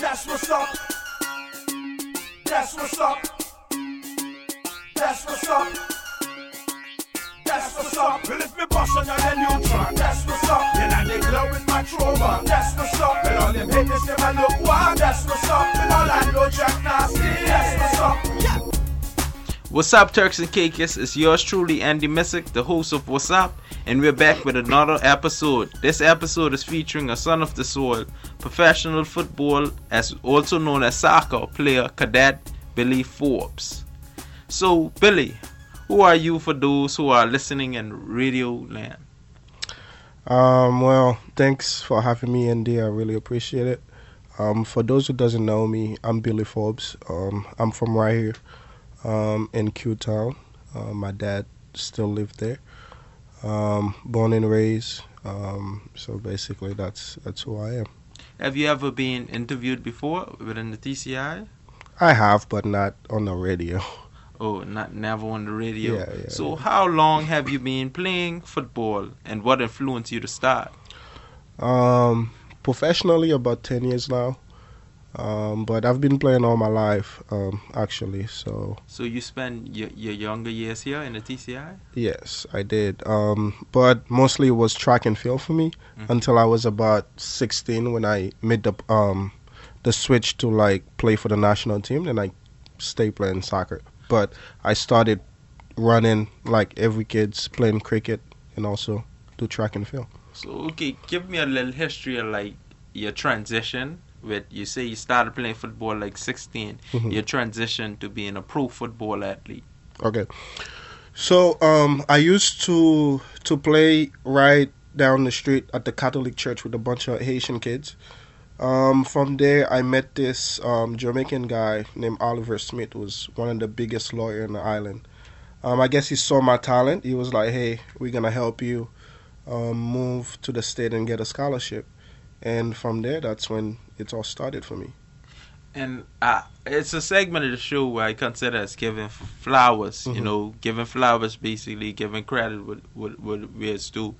That's what's up. That's what's up. That's what's up. That's what's up. Well, if me bust on your neutron, that's what's up. Then I they glow in my trova. That's what's up. Well, all them haters never look wild. That's what's up. All I know Jack Nasty. That's what's up. What's up, Turks and Caicos? It's yours truly, Andy Missick, the host of What's Up, and we're back with another episode. This episode is featuring a son of the soil, professional football, as also known as soccer player, cadet Billy Forbes. So, Billy, who are you for those who are listening in radio land? Um, well, thanks for having me, Andy. I really appreciate it. Um, for those who doesn't know me, I'm Billy Forbes. Um, I'm from right here um, in Kew Town. Uh, my dad still lived there. Um, born and raised. Um, so basically, that's that's who I am. Have you ever been interviewed before within the TCI? I have, but not on the radio. Oh, not never on the radio. Yeah, yeah, so, yeah. how long have you been playing football, and what influenced you to start? Um, professionally, about ten years now. Um, but I've been playing all my life, um, actually. So So you spent your, your younger years here in the TCI? yes, I did. Um, but mostly it was track and field for me Mhm. until I was about 16 when I made the um, the switch to like play for the national team. and I stayed playing soccer. But I started running like every kid's playing cricket and also do track and field. So okay, give me a little history of like your transition. With you say you started playing football like 16, Mhm. your transition to being a pro football athlete. Okay. So um, I used to to play right down the street at the Catholic church with a bunch of Haitian kids. Um, from there, I met this um, Jamaican guy named Oliver Smith, who was one of the biggest lawyer in the island. Um, I guess he saw my talent. He was like, "Hey, we're gonna help you um, move to the state and get a scholarship." And from there, that's when it all started for me. And uh, it's a segment of the show where I consider as giving flowers, you Mhm. know, giving flowers basically, giving credit what what what where it's due.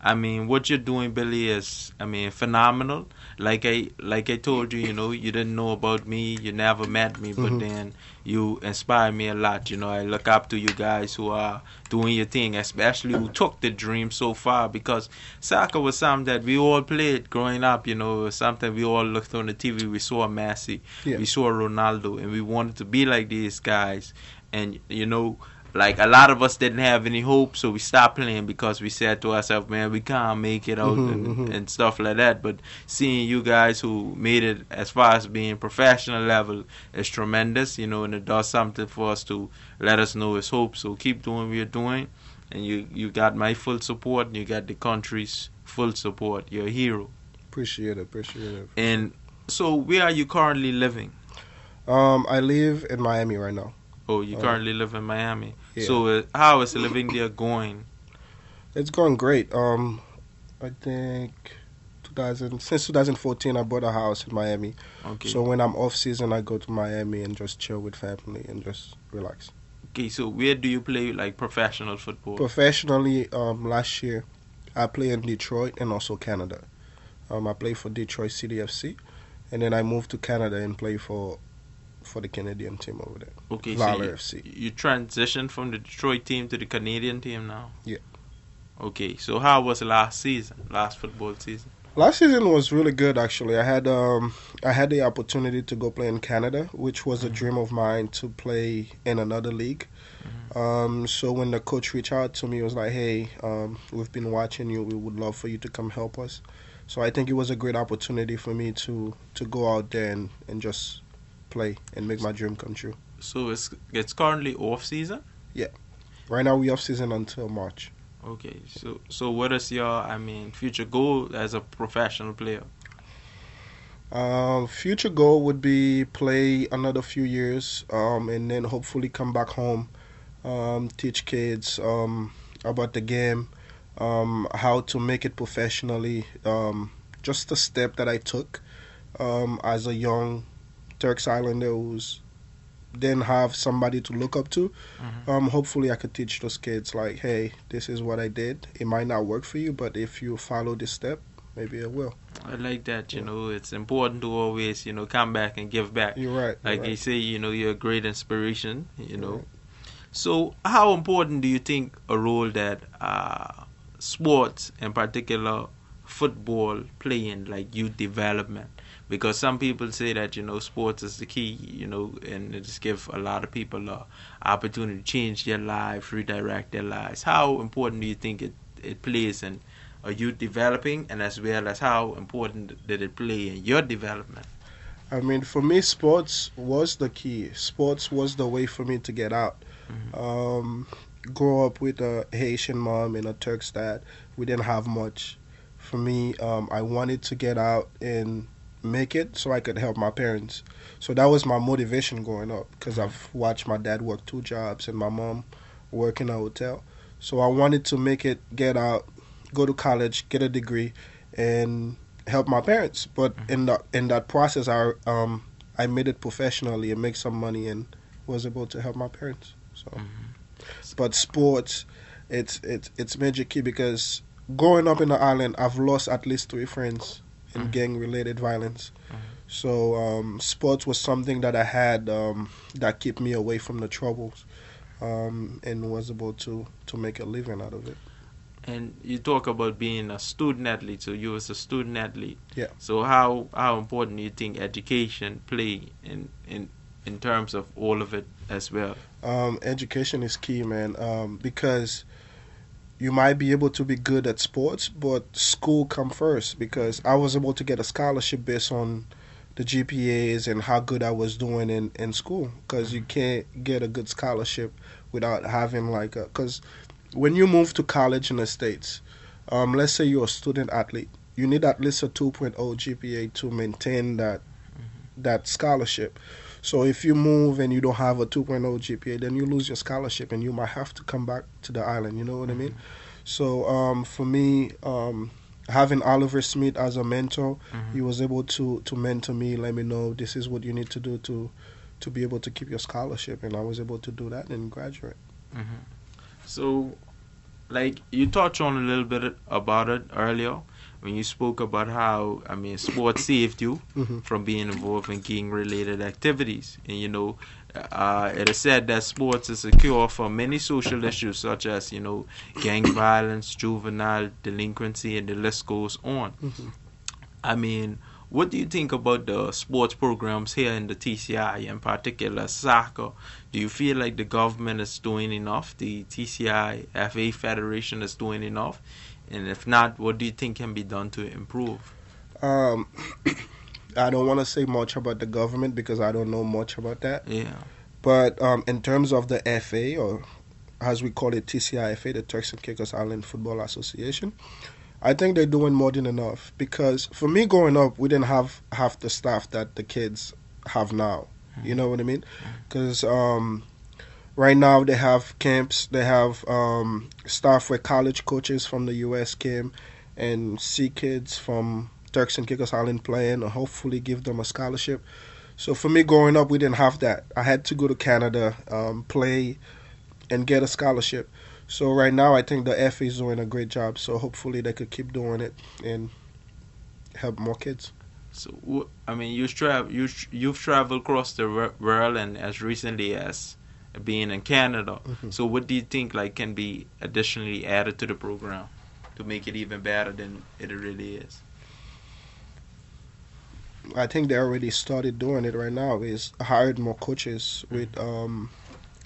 I mean, what you're doing, Billy, is I mean phenomenal. Like I like I told you, you know, you didn't know about me, you never met me, but Mhm. then you inspire me a lot. You know, I look up to you guys who are doing your thing, especially who took the dream so far because soccer was something that we all played growing up. You know, it was something we all looked on the TV. We saw Messi, Yeah. we saw Ronaldo, and we wanted to be like these guys. And you know, like a lot of us didn't have any hope, so we stopped playing because we said to ourselves, "Man, we can't make it out Mhm, and, mhm. and stuff like that." But seeing you guys who made it as far as being professional level is tremendous, you know, and it does something for us to let us know it's hope. So keep doing what you're doing, and you you got my full support, and you got the country's full support. You're a hero. Appreciate it. Appreciate it. And so, where are you currently living? Um, I live in Miami right now. Oh, you Uh, currently live in Miami. yeah. So, uh, how is living there going? It's going great. Um, I think 2000 since 2014 I bought a house in Miami. Okay. So when I'm off season, I go to Miami and just chill with family and just relax. okay. So, where do you play like professional football? Professionally, um, last year I play in Detroit and also Canada. Um, I play for Detroit City FC, and then I moved to Canada and play for for the Canadian team over there, okay. So you, FC. you transitioned from the Detroit team to the Canadian team now. Yeah. Okay. So, how was last season? Last football season? Last season was really good actually. I had um I had the opportunity to go play in Canada, which was a dream of mine to play in another league. Um so when the coach reached out to me, he was like, "Hey, um we've been watching you. We would love for you to come help us." So I think it was a great opportunity for me to to go out there and, and just play and make my dream come true. So it's it's currently off season. Yeah, right now we off season until March. Okay. So so what is your I mean future goal as a professional player? Um, future goal would be play another few years, um, and then hopefully come back home, um, teach kids um, about the game, um, how to make it professionally. Um, just a step that I took um, as a young Turks Islander who's didn't have somebody to look up to. Mhm. Um, hopefully, I could teach those kids like, hey, this is what I did. It might not work for you, but if you follow this step, maybe it will. I like that. You Yeah. know, it's important to always, you know, come back and give back. You're right. you're Like right. say, you know, you're a great inspiration. You know, Right. so how important do you think a role that uh, sports, in particular football, play in like youth development? Because some people say that you know sports is the key, you know, and it just give a lot of people a opportunity to change their lives, redirect their lives. How important do you think it it plays in a youth developing, and as well as how important did it play in your development? I mean, for me, sports was the key. Sports was the way for me to get out. Mhm. Um, grow up with a Haitian mom and a Turk's dad. We didn't have much. For me, um, I wanted to get out and make it so I could help my parents. So that was my motivation growing up because I've watched my dad work two jobs and my mom work in a hotel. So I wanted to make it, get out, go to college, get a degree, and help my parents. But in that in that process, I um I made it professionally and make some money and was able to help my parents. So, but sports, it's it's it's major key because growing up in the island, I've lost at least three friends in Mhm. gang related violence. Mhm. So um, sports was something that I had um, that kept me away from the troubles, um, and was able to to make a living out of it. And you talk about being a student athlete, so you was a student athlete. Yeah. So how how important do you think education play in in in terms of all of it as well? um, education is key, man. Um, because you might be able to be good at sports, but school come first. Because I was able to get a scholarship based on the GPAs and how good I was doing in in school. Because you can't get a good scholarship without having like a. Because when you move to college in the states, um, let's say you're a student athlete, you need at least a 2.0 GPA to maintain that that scholarship. So if you move and you don't have a 2.0 GPA, then you lose your scholarship and you might have to come back to the island. You know what I mean? So um, for me, um, having Oliver Smith as a mentor, Mhm. he was able to to mentor me, let me know this is what you need to do to to be able to keep your scholarship, and I was able to do that and graduate. So, like you touched on a little bit about it earlier when you spoke about how I mean sports saved you Mhm. from being involved in gang-related activities, and you know. Uh, it is said that sports is a cure for many social issues such as you know gang violence, juvenile delinquency, and the list goes on. Mhm. I mean, what do you think about the sports programs here in the TCI, in particular soccer? Do you feel like the government is doing enough? The TCI FA Federation is doing enough? And if not, what do you think can be done to improve? Um, I don't want to say much about the government because I don't know much about that. Yeah. But um, in terms of the FA, or as we call it, TCIFA, the Turks and Caicos Island Football Association, I think they're doing more than enough. Because for me, growing up, we didn't have half the staff that the kids have now. You know what I mean? Because um, right now they have camps, they have um, staff where college coaches from the U.S. came and see kids from Turks and Caicos Island playing, and hopefully give them a scholarship. So for me, growing up, we didn't have that. I had to go to Canada, um, play, and get a scholarship. So right now, I think the FA is doing a great job. So hopefully, they could keep doing it and help more kids. So, I mean, you travel, you you've traveled across the world, and as recently as being in Canada. Mhm. So, what do you think like can be additionally added to the program to make it even better than it really is? I think they already started doing it right now. Is hired more coaches with um,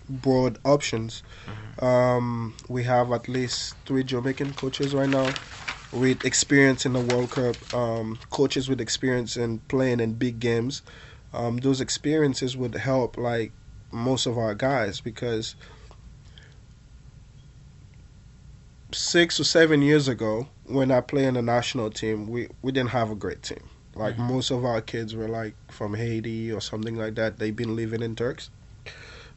broad options. Um, we have at least three Jamaican coaches right now with experience in the World Cup. Um, coaches with experience in playing in big games. Um, those experiences would help like most of our guys because six or seven years ago when I played in the national team, we, we didn't have a great team. Like Mhm. most of our kids were like from Haiti or something like that. They've been living in Turks.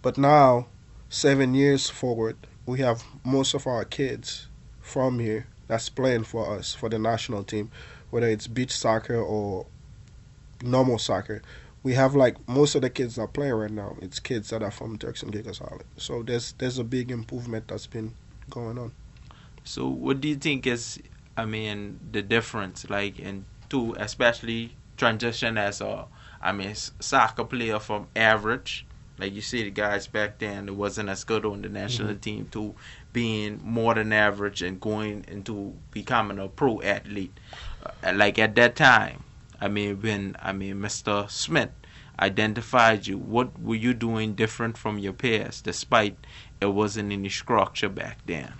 But now, seven years forward, we have most of our kids from here that's playing for us for the national team, whether it's beach soccer or normal soccer. We have like most of the kids that are playing right now. It's kids that are from Turks and Caicos Island. So there's there's a big improvement that's been going on. So, what do you think is I mean, the difference, like, in two, especially transition as a, I mean, soccer player from average, like you see the guys back then that wasn't as good on the national team, to being more than average and going into becoming a pro athlete. Uh, like at that time, I mean, when I mean, Mr. Smith identified you, what were you doing different from your peers, despite it wasn't any structure back then?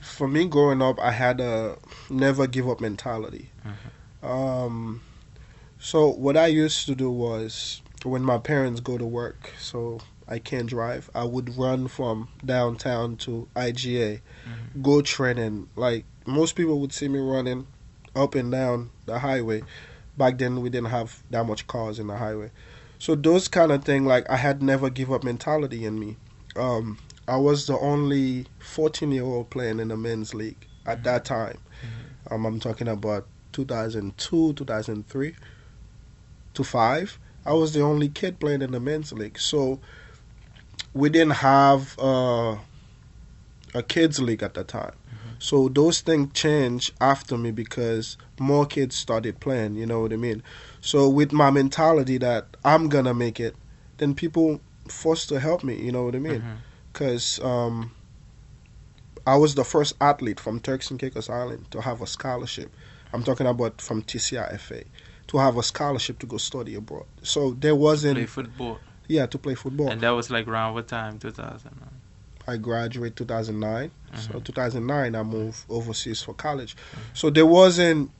For me, growing up, I had a never give up mentality. Um, so what I used to do was when my parents go to work, so I can't drive, I would run from downtown to IGA, go training. Like most people would see me running up and down the highway. Back then, we didn't have that much cars in the highway, so those kind of thing. Like I had never give up mentality in me. Um, I was the only 14 year old playing in the men's league at that time. Um, I'm talking about 2002, 2003 to 5. I was the only kid playing in the men's league. So we didn't have uh, a kids league at the time. So those things changed after me because more kids started playing, you know what I mean? So with my mentality that I'm to make it, then people forced to help me, you know what I mean? Because um, I was the first athlete from Turks and Caicos Island to have a scholarship. I'm talking about from TCIFA to have a scholarship to go study abroad. So there wasn't, Play football. yeah, to play football. And that was like around what time? 2000. I graduated 2009. So Mhm. 2009, I moved overseas for college. So there wasn't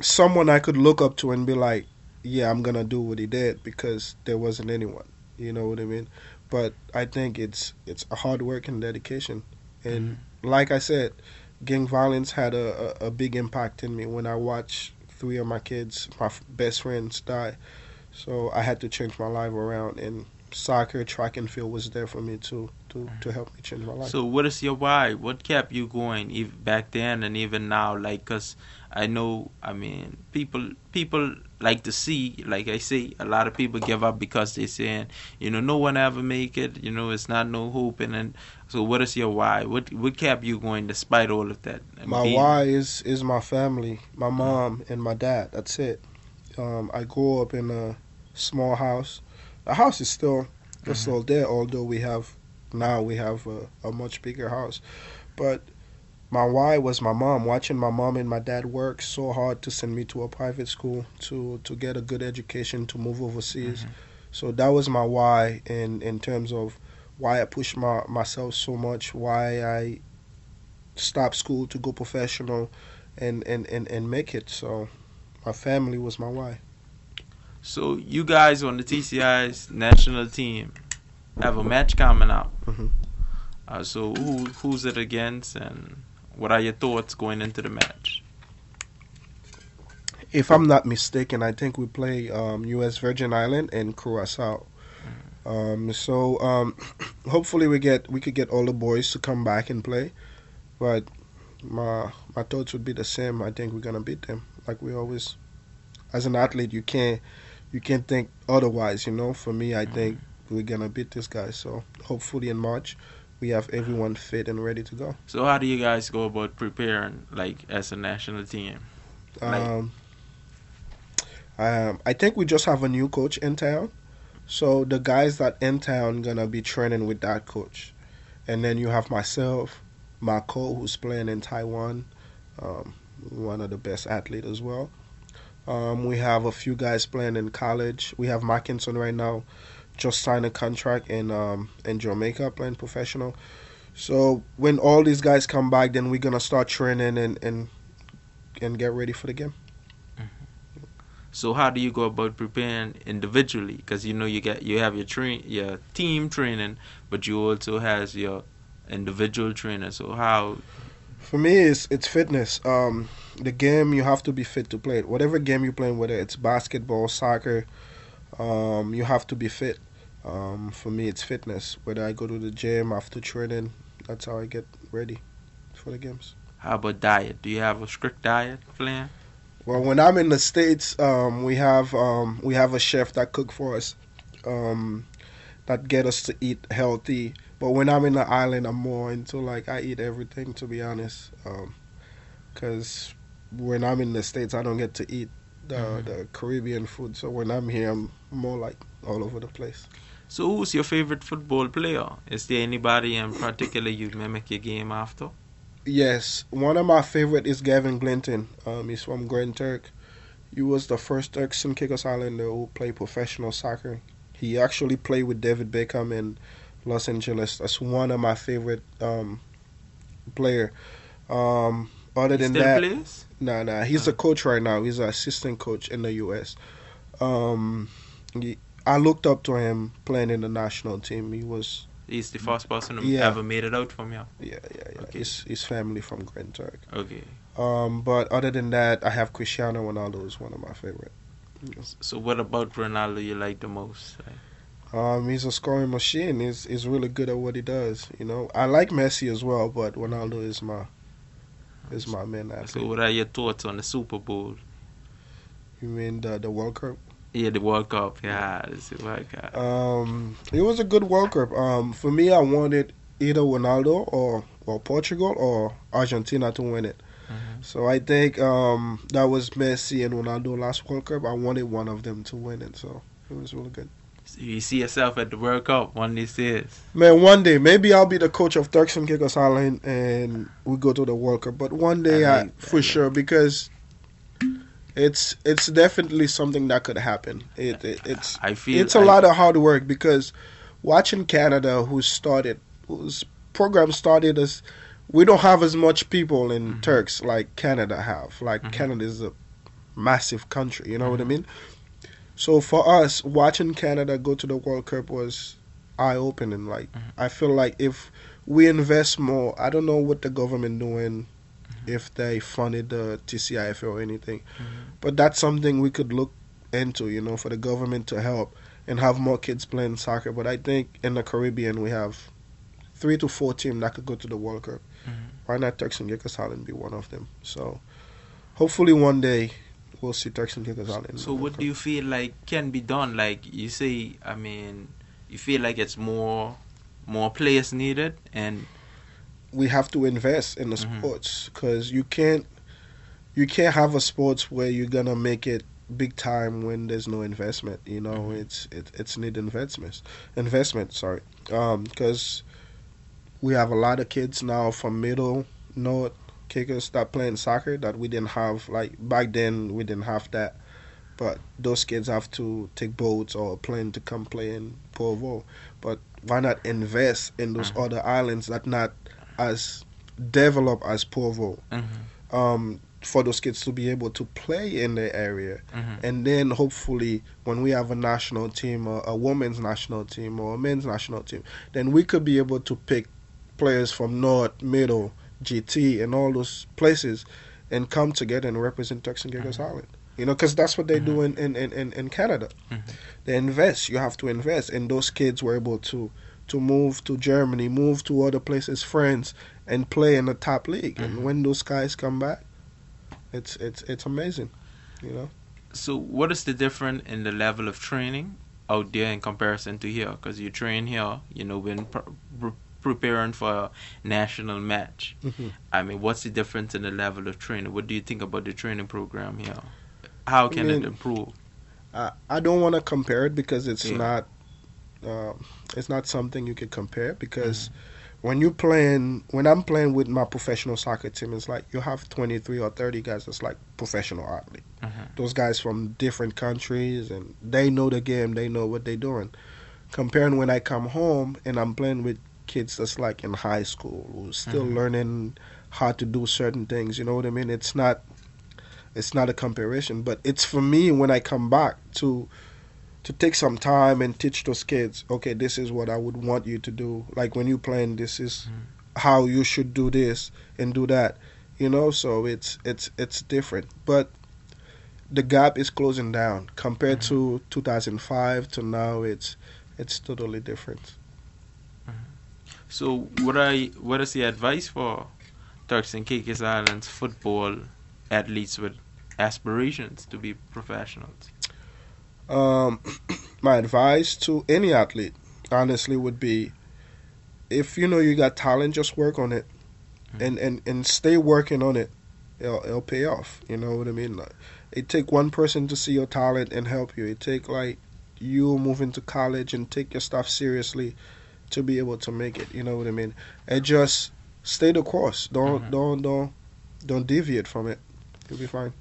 someone I could look up to and be like, yeah, I'm gonna do what he did because there wasn't anyone. You know what I mean? But I think it's it's a hard work and dedication. And like I said, gang violence had a, a, a big impact in me when I watched three of my kids, my f- best friends, die. So I had to change my life around, and soccer, track and field was there for me to to, to help me change my life. So what is your why? What kept you going even back then and even now? Like, cause I know, I mean, people people like to see, like I say, a lot of people give up because they saying, you know, no one ever make it. You know, it's not no hope. And then, so what is your why? What what kept you going despite all of that? My being- why is is my family, my mom and my dad. That's it. Um, I grew up in a small house. The house is still is Mhm. still there, although we have now we have a, a much bigger house. But my why was my mom. Watching my mom and my dad work so hard to send me to a private school to to get a good education to move overseas. Mhm. So that was my why in in terms of why I pushed my myself so much, why I stopped school to go professional and and and, and make it. So my family was my why. So you guys on the TCI's national team have a match coming up. Mhm. Uh, so who who's it against, and what are your thoughts going into the match? If I'm not mistaken, I think we play um, U.S. Virgin Island and Curacao. Um, so um, hopefully we get we could get all the boys to come back and play, but my my thoughts would be the same. I think we're gonna beat them like we always. As an athlete, you can't you can't think otherwise. You know, for me, I think we're gonna beat this guy. So hopefully in March, we have everyone fit and ready to go. So how do you guys go about preparing, like as a national team? Like- Um, um, I think we just have a new coach in town, so the guys that in town gonna be training with that coach, and then you have myself, Mako, who's playing in Taiwan, um, one of the best athletes as well. Um, we have a few guys playing in college. We have Mackinson right now, just signed a contract in um, in Jamaica playing professional. So when all these guys come back, then we're gonna start training and and and get ready for the game. So how do you go about preparing individually? Because you know you get you have your train your team training, but you also has your individual trainer. So how? For me, it's it's fitness. Um, the game you have to be fit to play it. Whatever game you're playing, whether it's basketball, soccer, um, you have to be fit. Um, for me, it's fitness. Whether I go to the gym after training, that's how I get ready for the games. How about diet? Do you have a strict diet plan? Well, when I'm in the states, um, we have um, we have a chef that cook for us, um, that get us to eat healthy. But when I'm in the island, I'm more into like I eat everything. To be honest, um, because when I'm in the states, I don't get to eat the Mhm. the Caribbean food. So when I'm here, I'm more like all over the place. So, who's your favorite football player? Is there anybody in particular you mimic your game after? Yes, one of my favorite is Gavin Glinton. Um, he's from Grand Turk. He was the first Turks and Caicos Islander who played professional soccer. He actually played with David Beckham in Los Angeles. That's one of my favorite um, player. Um, other than Still that, plays? Nah, nah. He's a coach right now. He's an assistant coach in the U.S. Um, he, I looked up to him playing in the national team. He was, He's the first person who Yeah. ever made it out from you. yeah, yeah, yeah. Okay. His, his family from Grand Turk. Okay. Um, but other than that, I have Cristiano Ronaldo is one of my favorite. So, what about Ronaldo you like the most? Um, he's a scoring machine. He's he's really good at what he does. You know, I like Messi as well, but Ronaldo is my is my man. So, what are your thoughts on the Super Bowl? You mean the the World Cup? Yeah, the World Cup. Yeah, it's the World Cup. Um, it was a good World Cup. Um, for me, I wanted either Ronaldo or or Portugal or Argentina to win it. Mhm. So I think um, that was Messi and Ronaldo last World Cup. I wanted one of them to win it, so it was really good. So you see yourself at the World Cup one of these days. Man, one day maybe I'll be the coach of Turks and Caicos Island and we go to the World Cup. But one day, I I, for yeah. sure, because it's it's definitely something that could happen. It, it it's I feel it's a I- lot of hard work because watching Canada, who started, whose program started as, we don't have as much people in Mhm. Turks like Canada have. Like Mhm. Canada is a massive country, you know what I Mhm. mean? So for us, watching Canada go to the World Cup was eye opening. Like Mhm. I feel like if we invest more, I don't know what the government doing. If they funded the TCIF or anything, Mhm. but that's something we could look into, you know, for the government to help and have more kids playing soccer. But I think in the Caribbean we have three to four teams that could go to the World Cup. Mhm. Why not Turks and Caicos Island be one of them? So hopefully one day we'll see Turks and Caicos Island. So what Cup. do you feel like can be done? Like you say, I mean, you feel like it's more more players needed, and we have to invest in the Mhm. sports because you can't you can't have a sports where you're gonna make it big time when there's no investment. You know, Mhm. it's it, it's need investments. Investment, sorry, because we have a lot of kids now from middle North Caicos that playing soccer that we didn't have like back then. We didn't have that. But those kids have to take boats or a plane to come play in Provo. But why not invest in those Mhm. other islands that not as developed as Provo? Mhm. Um, for those kids to be able to play in the area, Mhm. and then hopefully when we have a national team, a, a women's national team or a men's national team, then we could be able to pick players from North, Middle, GT, and all those places, and come together and represent Turks and Caicos Mhm. Island. You know, because that's what they do Mhm. in, in, in, in Canada. Mhm. They invest. You have to invest, and those kids were able to to move to Germany, move to other places, France, and play in the top league. Mhm. And when those guys come back, it's it's it's amazing. You know. So what is the difference in the level of training out there in comparison to here? Because you train here, you know, when pre- pre- preparing for a national match. Mhm. I mean, what's the difference in the level of training? What do you think about the training program here? How can it mean, improve? I I don't want to compare it because it's Yeah. not um, it's not something you could compare because Mm-hmm. when you playing when I'm playing with my professional soccer team, it's like you have 23 or 30 guys that's like professional athlete. Mhm. Those guys from different countries and they know the game, they know what they're doing. Comparing when I come home and I'm playing with kids that's like in high school who's still Mhm. learning how to do certain things, you know what I mean? It's not it's not a comparison, but it's for me when I come back to to take some time and teach those kids, okay, this is what I would want you to do. Like when you playing, this is Mhm. how you should do this and do that. You know, so it's it's it's different. But the gap is closing down compared Mhm. to 2005 to now. It's it's totally different. So what are y- what is your advice for Turks and Caicos Islands football athletes with aspirations to be professionals? Um, my advice to any athlete, honestly, would be if you know you got talent, just work on it, Mhm. and and and stay working on it. it'll, it'll pay off. You know what I mean? Like, it take one person to see your talent and help you. It take like you moving to college and take your stuff seriously to be able to make it. You know what I mean? And just stay the course. Don't Mhm. don't don't don't deviate from it. You'll be fine.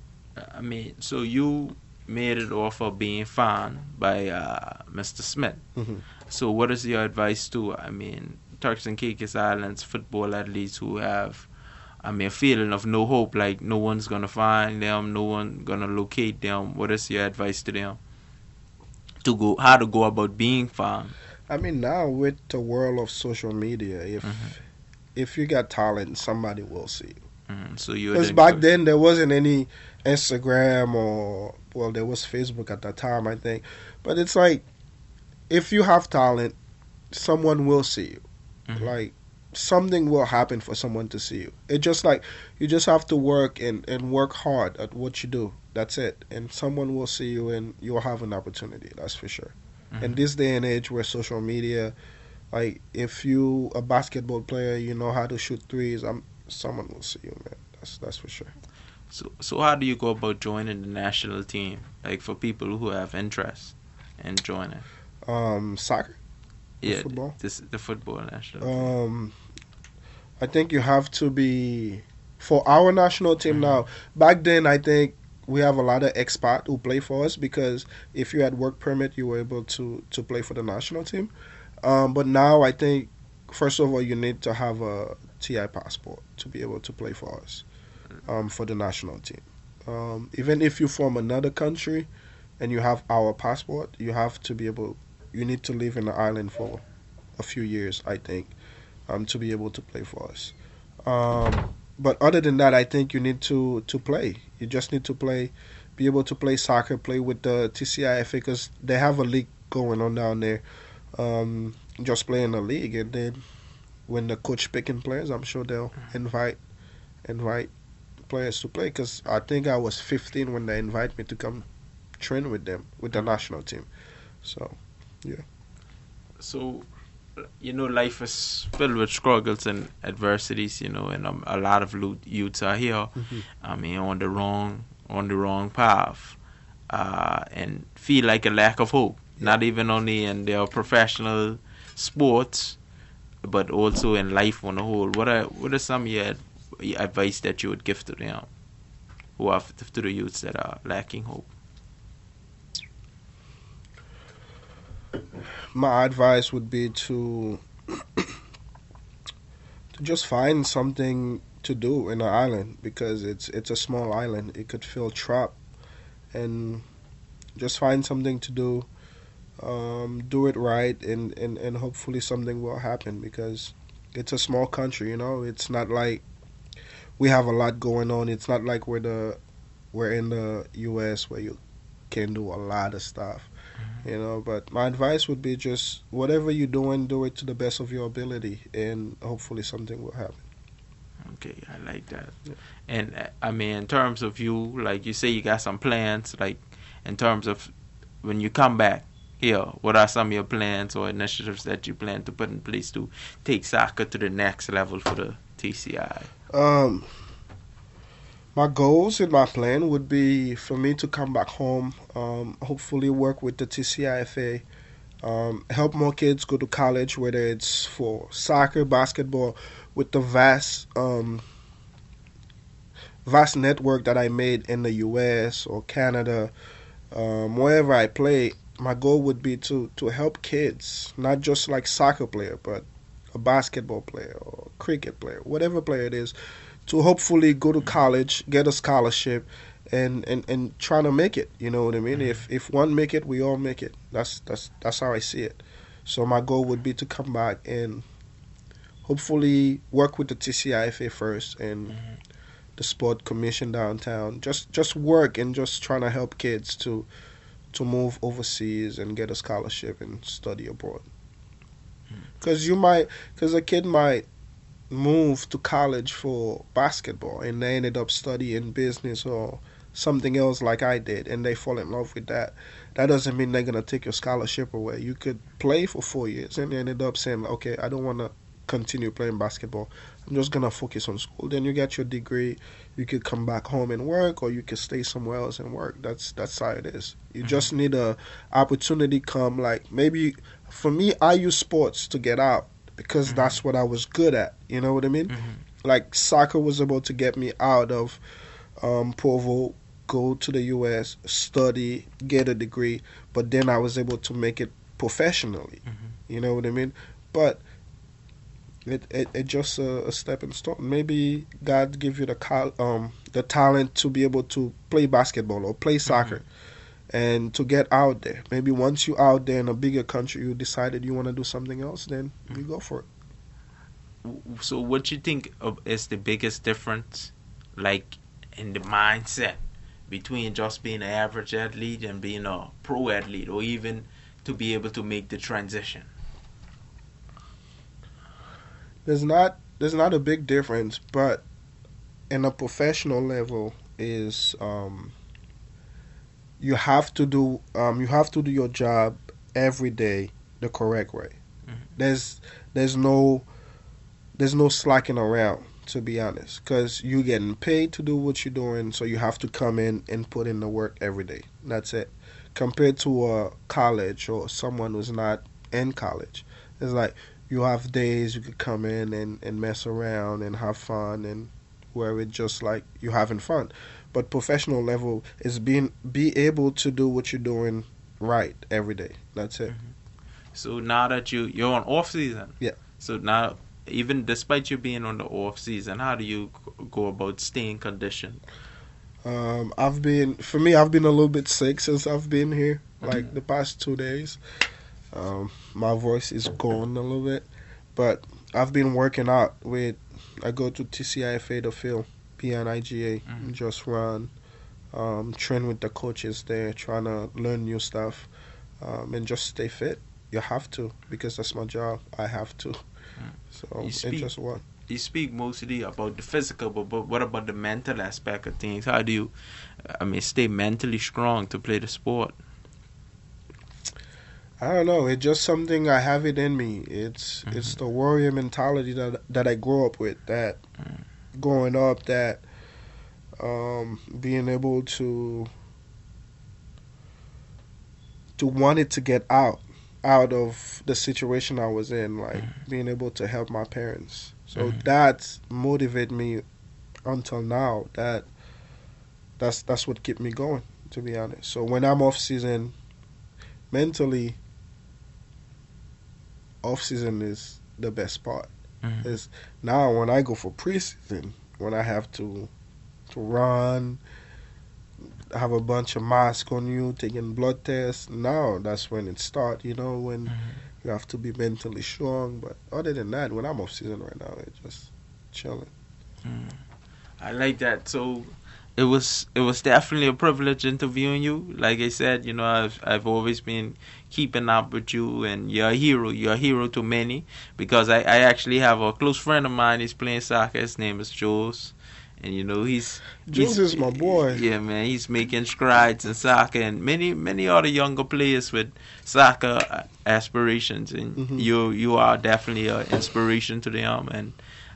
I mean, so you made it off of being found by uh, Mr. Smith. Mhm. So what is your advice to, I mean, Turks and Caicos Islands football athletes who have, I mean, a feeling of no hope, like no one's gonna find them, no one gonna locate them. What is your advice to them? To go, how to go about being found? I mean, now with the world of social media, if Mhm. if you got talent, somebody will see you. Mm, so you Because back then there wasn't any Instagram or well, there was Facebook at that time, I think. But it's like if you have talent, someone will see you. Mhm. Like something will happen for someone to see you. It just like you just have to work and and work hard at what you do. That's it. And someone will see you and you'll have an opportunity. That's for sure. In Mhm. this day and age where social media, like if you a basketball player, you know how to shoot threes. I'm someone will see you, man. That's that's for sure. So, so how do you go about joining the national team? Like for people who have interest in joining? Um, soccer, Yeah, football? this the football national. um, I think you have to be for our national team Mhm. now. Back then, I think we have a lot of expat who play for us because if you had work permit, you were able to to play for the national team. Um, but now I think first of all you need to have a TI passport to be able to play for us um, for the national team. Um, even if you from another country and you have our passport, you have to be able. You need to live in the island for a few years, I think, um, to be able to play for us. Um, but other than that, I think you need to to play. You just need to play, be able to play soccer, play with the TCIFA because they have a league going on down there. Um, just play in the league, and then when the coach picking players, I'm sure they'll invite invite players to play. Because I think I was 15 when they invite me to come train with them with the national team. So yeah. so you know life is filled with struggles and adversities you know and um, a lot of youths are here i mean on the wrong on the wrong path uh, and feel like a lack of hope not even only in their professional sports but also in life on the whole what are what are some your, advice that you would give to them who are to the youths that are lacking hope my advice would be to to just find something to do in the island because it's it's a small island. It could feel trapped, and just find something to do. Um, do it right, and, and and hopefully something will happen because it's a small country. You know, it's not like we have a lot going on. It's not like we're the we're in the U.S. where you can do a lot of stuff you know but my advice would be just whatever you're doing do it to the best of your ability and hopefully something will happen Okay, I like that. Yeah. And uh, I mean, in terms of you, like you say, you got some plans. Like in terms of when you come back here, what are some of your plans or initiatives that you plan to put in place to take soccer to the next level for the TCI? um my goals and my plan would be for me to come back home um, hopefully work with the tcifa um, help more kids go to college whether it's for soccer basketball with the vast um, vast network that i made in the us or canada um, wherever I play, my goal would be to to help kids, not just like soccer player, but a basketball player or cricket player, whatever player it is, to hopefully go to college, get a scholarship, and and and trying to make it. You know what I mean? Mm-hmm. If if one make it, we all make it. That's that's that's how I see it. So my goal would be to come back and hopefully work with the TCIFA first and mm-hmm. the sport commission downtown. Just just work and just trying to help kids to to move overseas and get a scholarship and study abroad. Hmm. Because you might, because a kid might move to college for basketball and they ended up studying business or something else like I did and they fall in love with that. That doesn't mean they're gonna take your scholarship away. You could play for four years and they ended up saying, okay, I don't want to continue playing basketball. I'm just gonna focus on school. Then you get your degree. You could come back home and work, or you could stay somewhere else and work. That's that's how it is. You Mhm. just need a opportunity come. Like maybe for me, I use sports to get out because Mhm. that's what I was good at. You know what I mean? Mhm. Like soccer was able to get me out of um, Provo, go to the U.S., study, get a degree, but then I was able to make it professionally. Mhm. You know what I mean? But it it, it just a, a stepping stone. Maybe God give you the um the talent to be able to play basketball or play soccer. And to get out there, maybe once you out there in a bigger country, you decided you want to do something else, then you go for it. So, what you think of, is the biggest difference, like in the mindset between just being an average athlete and being a pro athlete, or even to be able to make the transition? There's not there's not a big difference, but in a professional level is um, you have to do um, you have to do your job every day the correct way. Mhm. There's there's no there's no slacking around to be honest, because you're getting paid to do what you're doing, so you have to come in and put in the work every day. That's it. Compared to a college or someone who's not in college, it's like you have days you could come in and, and mess around and have fun and where it's just like you're having fun. But professional level is being be able to do what you're doing right every day. That's it. So now that you you're on off season, Yeah. So now, even despite you being on the off season, how do you go about staying conditioned? Um, I've been for me. I've been a little bit sick since I've been here. Like Mhm. the past two days, um, my voice is gone a little bit, but I've been working out with. I go to TCIFA to field PNIGA Mhm. and just run, um, train with the coaches there, trying to learn new stuff, um, and just stay fit. You have to because that's my job. I have to. So You it's speak- just what. You speak mostly about the physical, but, but what about the mental aspect of things? How do you, I mean, stay mentally strong to play the sport? I don't know. It's just something I have it in me. It's it's the warrior mentality that that I grew up with. That Mm. growing up, that um, being able to to want it to get out out of the situation I was in, like being able to help my parents. So Mhm. that motivated me until now. That that's that's what kept me going. To be honest. So when I'm off season, mentally off season is the best part. Mhm. Is now when I go for preseason, when I have to to run, have a bunch of masks on you, taking blood tests. Now that's when it start. You know when Mhm. you have to be mentally strong. But other than that, when I'm off season right now, it's just chilling. Mm. I like that. So it was it was definitely a privilege interviewing you. Like I said, you know, I've I've always been keeping up with you, and you're a hero. You're a hero to many because I I actually have a close friend of mine. He's playing soccer. His name is Jules. And you know he's Jules he's- is my boy. Yeah, man, he's making strides in soccer, and many many other younger players with soccer aspirations, and Mhm. you you are definitely an inspiration to them. And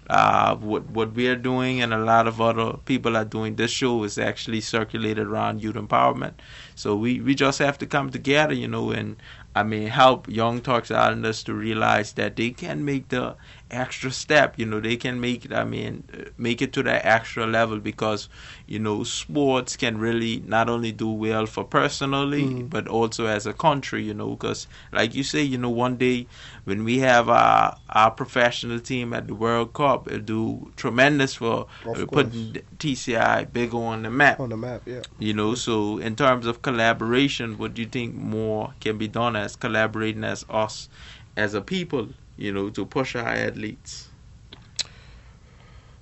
uh, what what we are doing, and a lot of other people are doing. This show is actually circulated around youth empowerment, so we we just have to come together, you know, and I mean help young Turks Islanders to realize that they can make the extra step. You know, they can make it. I mean, uh, make it to that extra level because you know sports can really not only do well for personally, Mhm. but also as a country. You know, because like you say, you know, one day when we have our our professional team at the World Cup, it'll do tremendous for uh, putting TCI bigger on the map. On the map, yeah. You know, so in terms of collaboration, what do you think more can be done as collaborating as us as a people? You know, to push our athletes.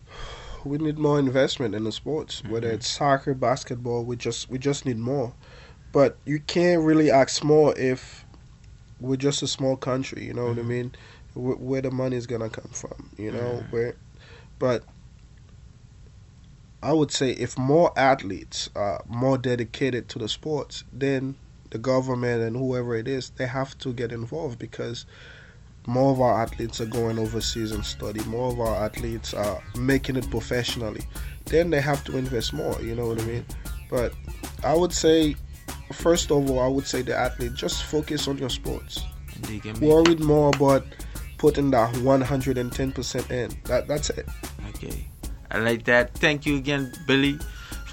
we need more investment in the sports, whether Mhm. it's soccer, basketball. We just we just need more, but you can't really ask more if we're just a small country. You know what I Mhm. mean? Where, where the money is gonna come from? You know Mhm. where, but I would say if more athletes are more dedicated to the sports, then the government and whoever it is, they have to get involved because more of our athletes are going overseas and study. More of our athletes are making it professionally. Then they have to invest more. You know what I mean? But I would say, first of all, I would say the athlete just focus on your sports. They can be Worried more about putting that 110% in. That that's it. okay. I like that. Thank you again, Billy,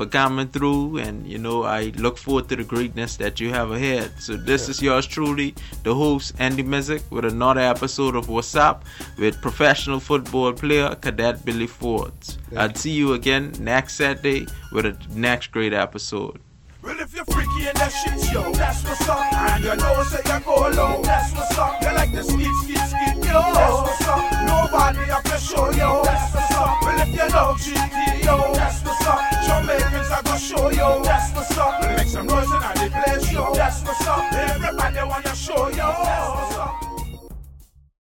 for coming through. And you know, I look forward to the greatness that you have ahead. So this Yeah. is yours truly, the host Andy Missick, with another episode of What's Up with professional football player Cadet Billy. Thank I'll see you again next Saturday with a next great episode. Well, if you're freaky and that shit, yo, that's what's up. And you know, say you go low, that's what's up. You like the skit, skit, skit, yo, that's what's up. Nobody up to show, yo, that's what's up. Well, if you love GT, yo, that's what's up. Jamaicans, I go show, yo, that's what's up. Make some noise in the place, yo, that's what's up. Everybody wanna show, yo, that's what's up.